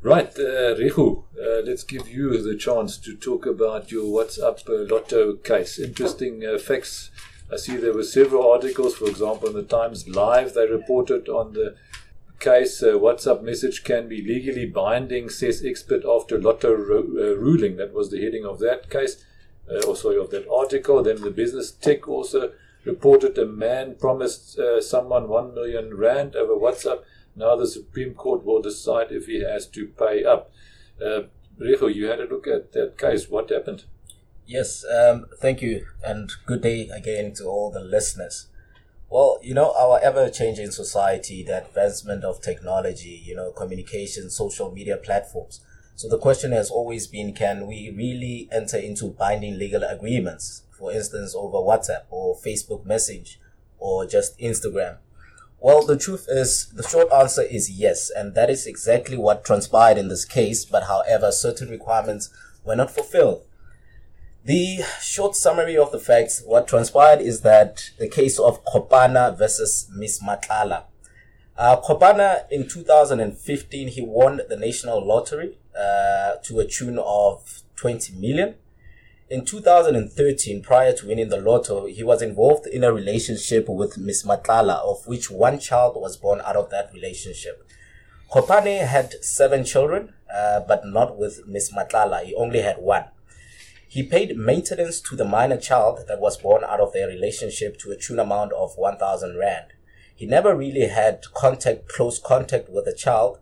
Right, uh, Rehu, uh, let's give you the chance to talk about your WhatsApp uh, Lotto case. Interesting uh, facts. I see there were several articles, for example, in the Times Live, they reported on the case uh, WhatsApp message can be legally binding, says expert after Lotto ru- uh, ruling. That was the heading of that case, uh, or sorry, of that article. Then the Business Tech also reported a man promised uh, someone 1 million rand over WhatsApp. Now the Supreme Court will decide if he has to pay up. Uh, you had a look at that case. What happened? Yes, um, thank you, and good day again to all the listeners. Well, you know, our ever changing society, the advancement of technology, you know, communication, social media platforms. So the question has always been can we really enter into binding legal agreements, for instance, over WhatsApp or Facebook Message or just Instagram? Well, the truth is, the short answer is yes, and that is exactly what transpired in this case, but however, certain requirements were not fulfilled. The short summary of the facts, what transpired is that the case of Kgopana versus Miss Matlala. Uh, Kgopana in 2015, he won the national lottery uh, to a tune of 20 million. In 2013, prior to winning the lotto, he was involved in a relationship with Miss Matlala, of which one child was born out of that relationship. Kopane had seven children, uh, but not with Miss Matlala. He only had one. He paid maintenance to the minor child that was born out of their relationship to a tune amount of 1000 rand. He never really had contact, close contact with the child,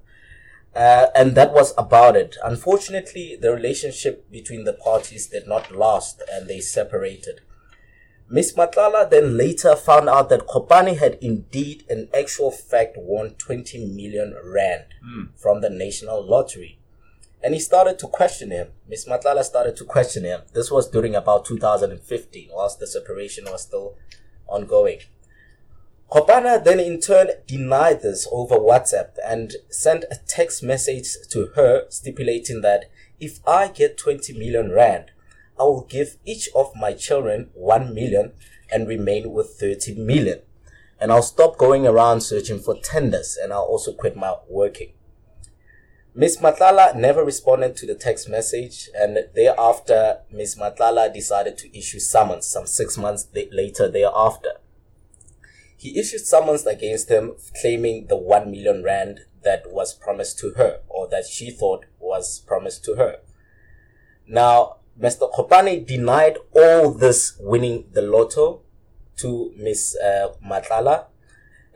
uh, and that was about it. Unfortunately, the relationship between the parties did not last and they separated. Miss Matlala then later found out that Kopani had indeed, in actual fact, won 20 million rand from the national lottery. And he started to question him. Miss Matlala started to question him. This was during about 2015, whilst the separation was still ongoing. Kgopana then in turn denied this over WhatsApp and sent a text message to her stipulating that if I get 20 million rand, I will give each of my children 1 million and remain with 30 million. And I'll stop going around searching for tenders and I'll also quit my working. Miss Matlala never responded to the text message, and thereafter, Miss Matlala decided to issue summons some six months later thereafter. He issued summons against him, claiming the 1 million rand that was promised to her, or that she thought was promised to her. Now, Mr. Kopane denied all this winning the lotto to Miss uh, Matlala,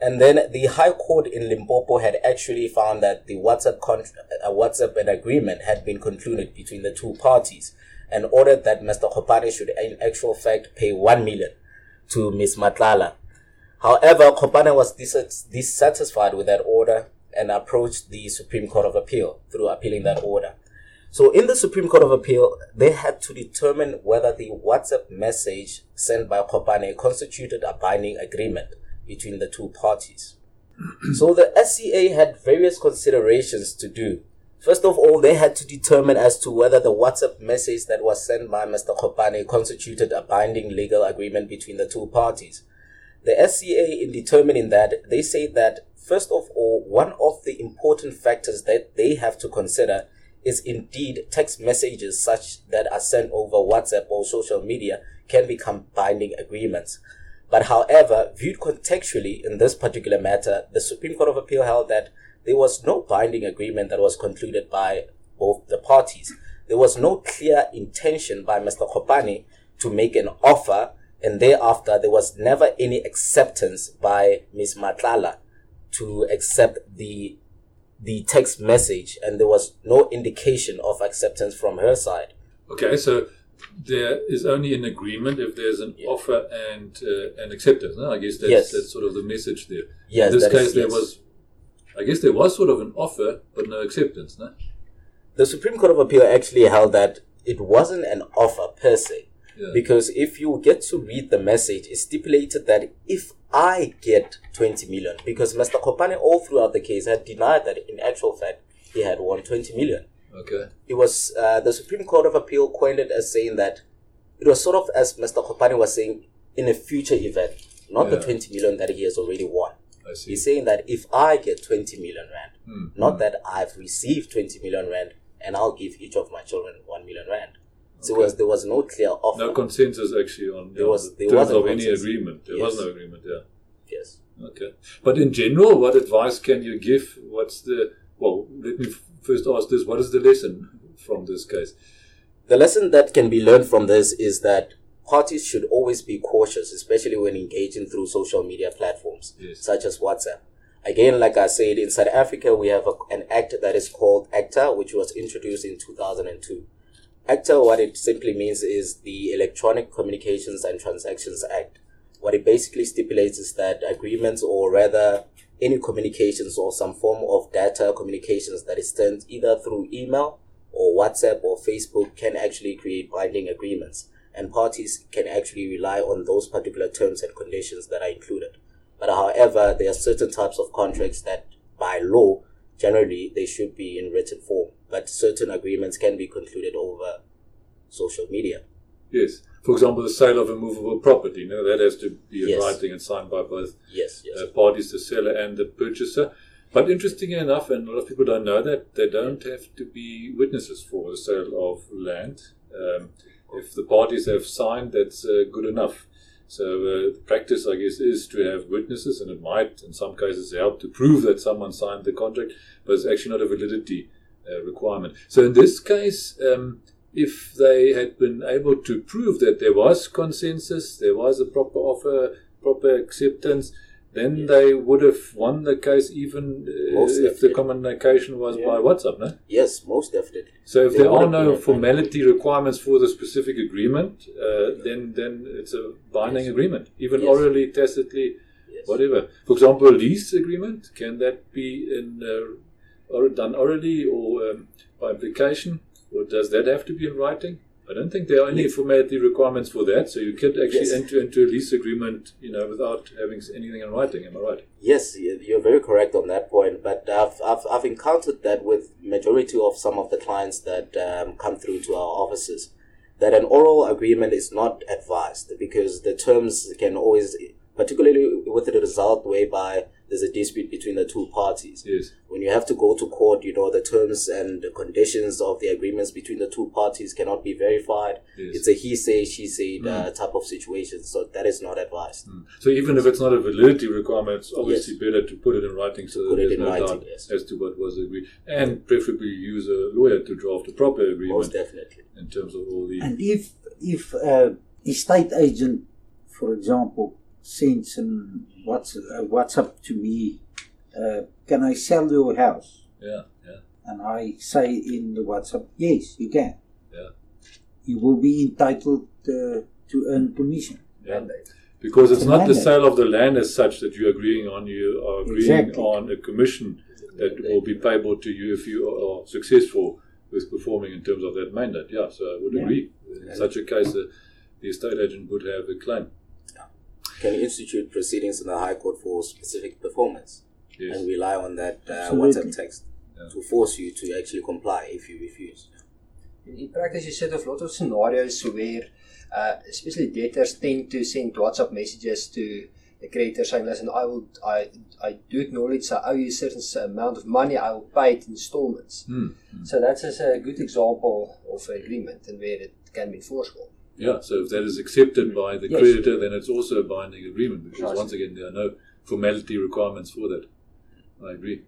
and then the High Court in Limpopo had actually found that the WhatsApp uh, WhatsApp agreement had been concluded between the two parties, and ordered that Mr. Kopane should, in actual fact, pay one million to Miss Matlala. However, Kopane was dis- dissatisfied with that order and approached the Supreme Court of Appeal through appealing that order. So, in the Supreme Court of Appeal, they had to determine whether the WhatsApp message sent by Kopane constituted a binding agreement between the two parties. so, the SCA had various considerations to do. First of all, they had to determine as to whether the WhatsApp message that was sent by Mr. Kopane constituted a binding legal agreement between the two parties. The SCA, in determining that, they say that, first of all, one of the important factors that they have to consider is indeed text messages such that are sent over WhatsApp or social media can become binding agreements. But however, viewed contextually in this particular matter, the Supreme Court of Appeal held that there was no binding agreement that was concluded by both the parties. There was no clear intention by Mr. Kopani to make an offer, and thereafter there was never any acceptance by Ms. Matlala to accept the the text message, and there was no indication of acceptance from her side. Okay, so there is only an agreement if there's an offer and uh, an acceptance. No? I guess that's, Yes. that's sort of the message there. Yes, in this that is- case, there yes. was, I guess there was sort of an offer, but no acceptance. No? the Supreme Court of Appeal actually held that it wasn't an offer per se. Yeah. Because if you get to read the message, it stipulated that if I get 20 million, because Mr. Kopane all throughout the case had denied that in actual fact he had won 20 million. Okay. It was uh, the Supreme Court of Appeal coined it as saying that it was sort of as Mr. Kopane was saying in a future event, not the 20 million that he has already won. I see. He's saying that if I get 20 million rand, Hmm, not hmm. that I've received 20 million rand and I'll give each of my children 1 million rand. So Okay. was, there was no clear offer. No consensus actually on There yeah, was- the there terms wasn't of any agreement. There was no agreement. Yeah. yes. Okay. But in general, what advice can you give? What's the well? Let me first ask this: What is the lesson from this case? The lesson that can be learned from this is that parties should always be cautious, especially when engaging through social media platforms Yes. such as WhatsApp. Again, like I said, in South Africa, we have a, an act that is called ECTA, which was introduced in 2002. ECTA, what it simply means is the Electronic Communications and Transactions Act. What it basically stipulates is that agreements, or rather any communications or some form of data communications that is sent either through email or WhatsApp or Facebook can actually create binding agreements. And parties can actually rely on those particular terms and conditions that are included. But however, there are certain types of contracts that by law, generally, they should be in written form. But certain agreements can be concluded over social media. Yes. For example, the sale of a movable property. You know, that has to be in Yes. writing and signed by both Yes, yes. uh, parties, the seller and the purchaser. But interestingly enough, and a lot of people don't know that, they don't have to be witnesses for the sale of land. Um, if the parties have signed, that's uh, good enough. So uh, the practice, I guess, is to have witnesses, and it might, in some cases, help to prove that someone signed the contract, but it's actually not a validity uh, requirement. So in this case, um, if they had been able to prove that there was consensus, there was a proper offer, proper acceptance, then Yes. they would have won the case even uh, if the communication was Yeah. by WhatsApp. No? Yes, most definitely. So if There there are no formality requirements for the specific agreement, uh, then then it's a binding Yes. agreement, even Yes. orally, tacitly, Yes. whatever. For example, a lease agreement can that be in uh, or done orally or um, by implication, or does that have to be in writing? I don't think there are any formality requirements for that. So you could actually Yes. enter into a lease agreement, you know, without having anything in writing. Am I right? Yes, you- you're very correct on that point. But I've, I've, I've encountered that with majority of some of the clients that um, come through to our offices, that an oral agreement is not advised because the terms can always, particularly with the result whereby there's a dispute between the two parties. Yes. When you have to go to court, you know, the terms and the conditions of the agreements between the two parties cannot be verified. Yes. It's a he say, she say uh, type of situation. So that is not advised. Mm. So even if it's not a validity requirement, it's obviously better to put it in writing so that there's no writing, doubt yes. as to what was agreed, and preferably use a lawyer to draft a proper agreement Most definitely. in terms of all the. And if if uh, estate agent, for example, sends and what's a WhatsApp to me, uh, can I sell your house? yeah, yeah, And I say in the WhatsApp, yes, you can. Yeah. You will be entitled uh, to earn commission. yeah. Because it's not the sale of the land as such that you're agreeing on. You are agreeing Exactly. on a commission that will be payable to you if you are successful with performing in terms of that mandate. Yeah, so I would Yeah. agree. In such a case, the, the estate agent would have a claim. Can institute proceedings in the High Court for specific performance Yes. and rely on that uh, WhatsApp text Yeah. to force you to actually comply if you refuse. In, in practice, you set of lot of scenarios where, uh, especially debtors tend to send WhatsApp messages to the creditor saying, "Listen, I will, I, I do acknowledge I owe you a certain amount of money. I will pay it in installments." Hmm. So that's just a good example of an agreement and where it can be enforceable. Yeah, so if that is accepted by the Yes. creditor, then it's also a binding agreement because once again there are no formality requirements for that. I agree.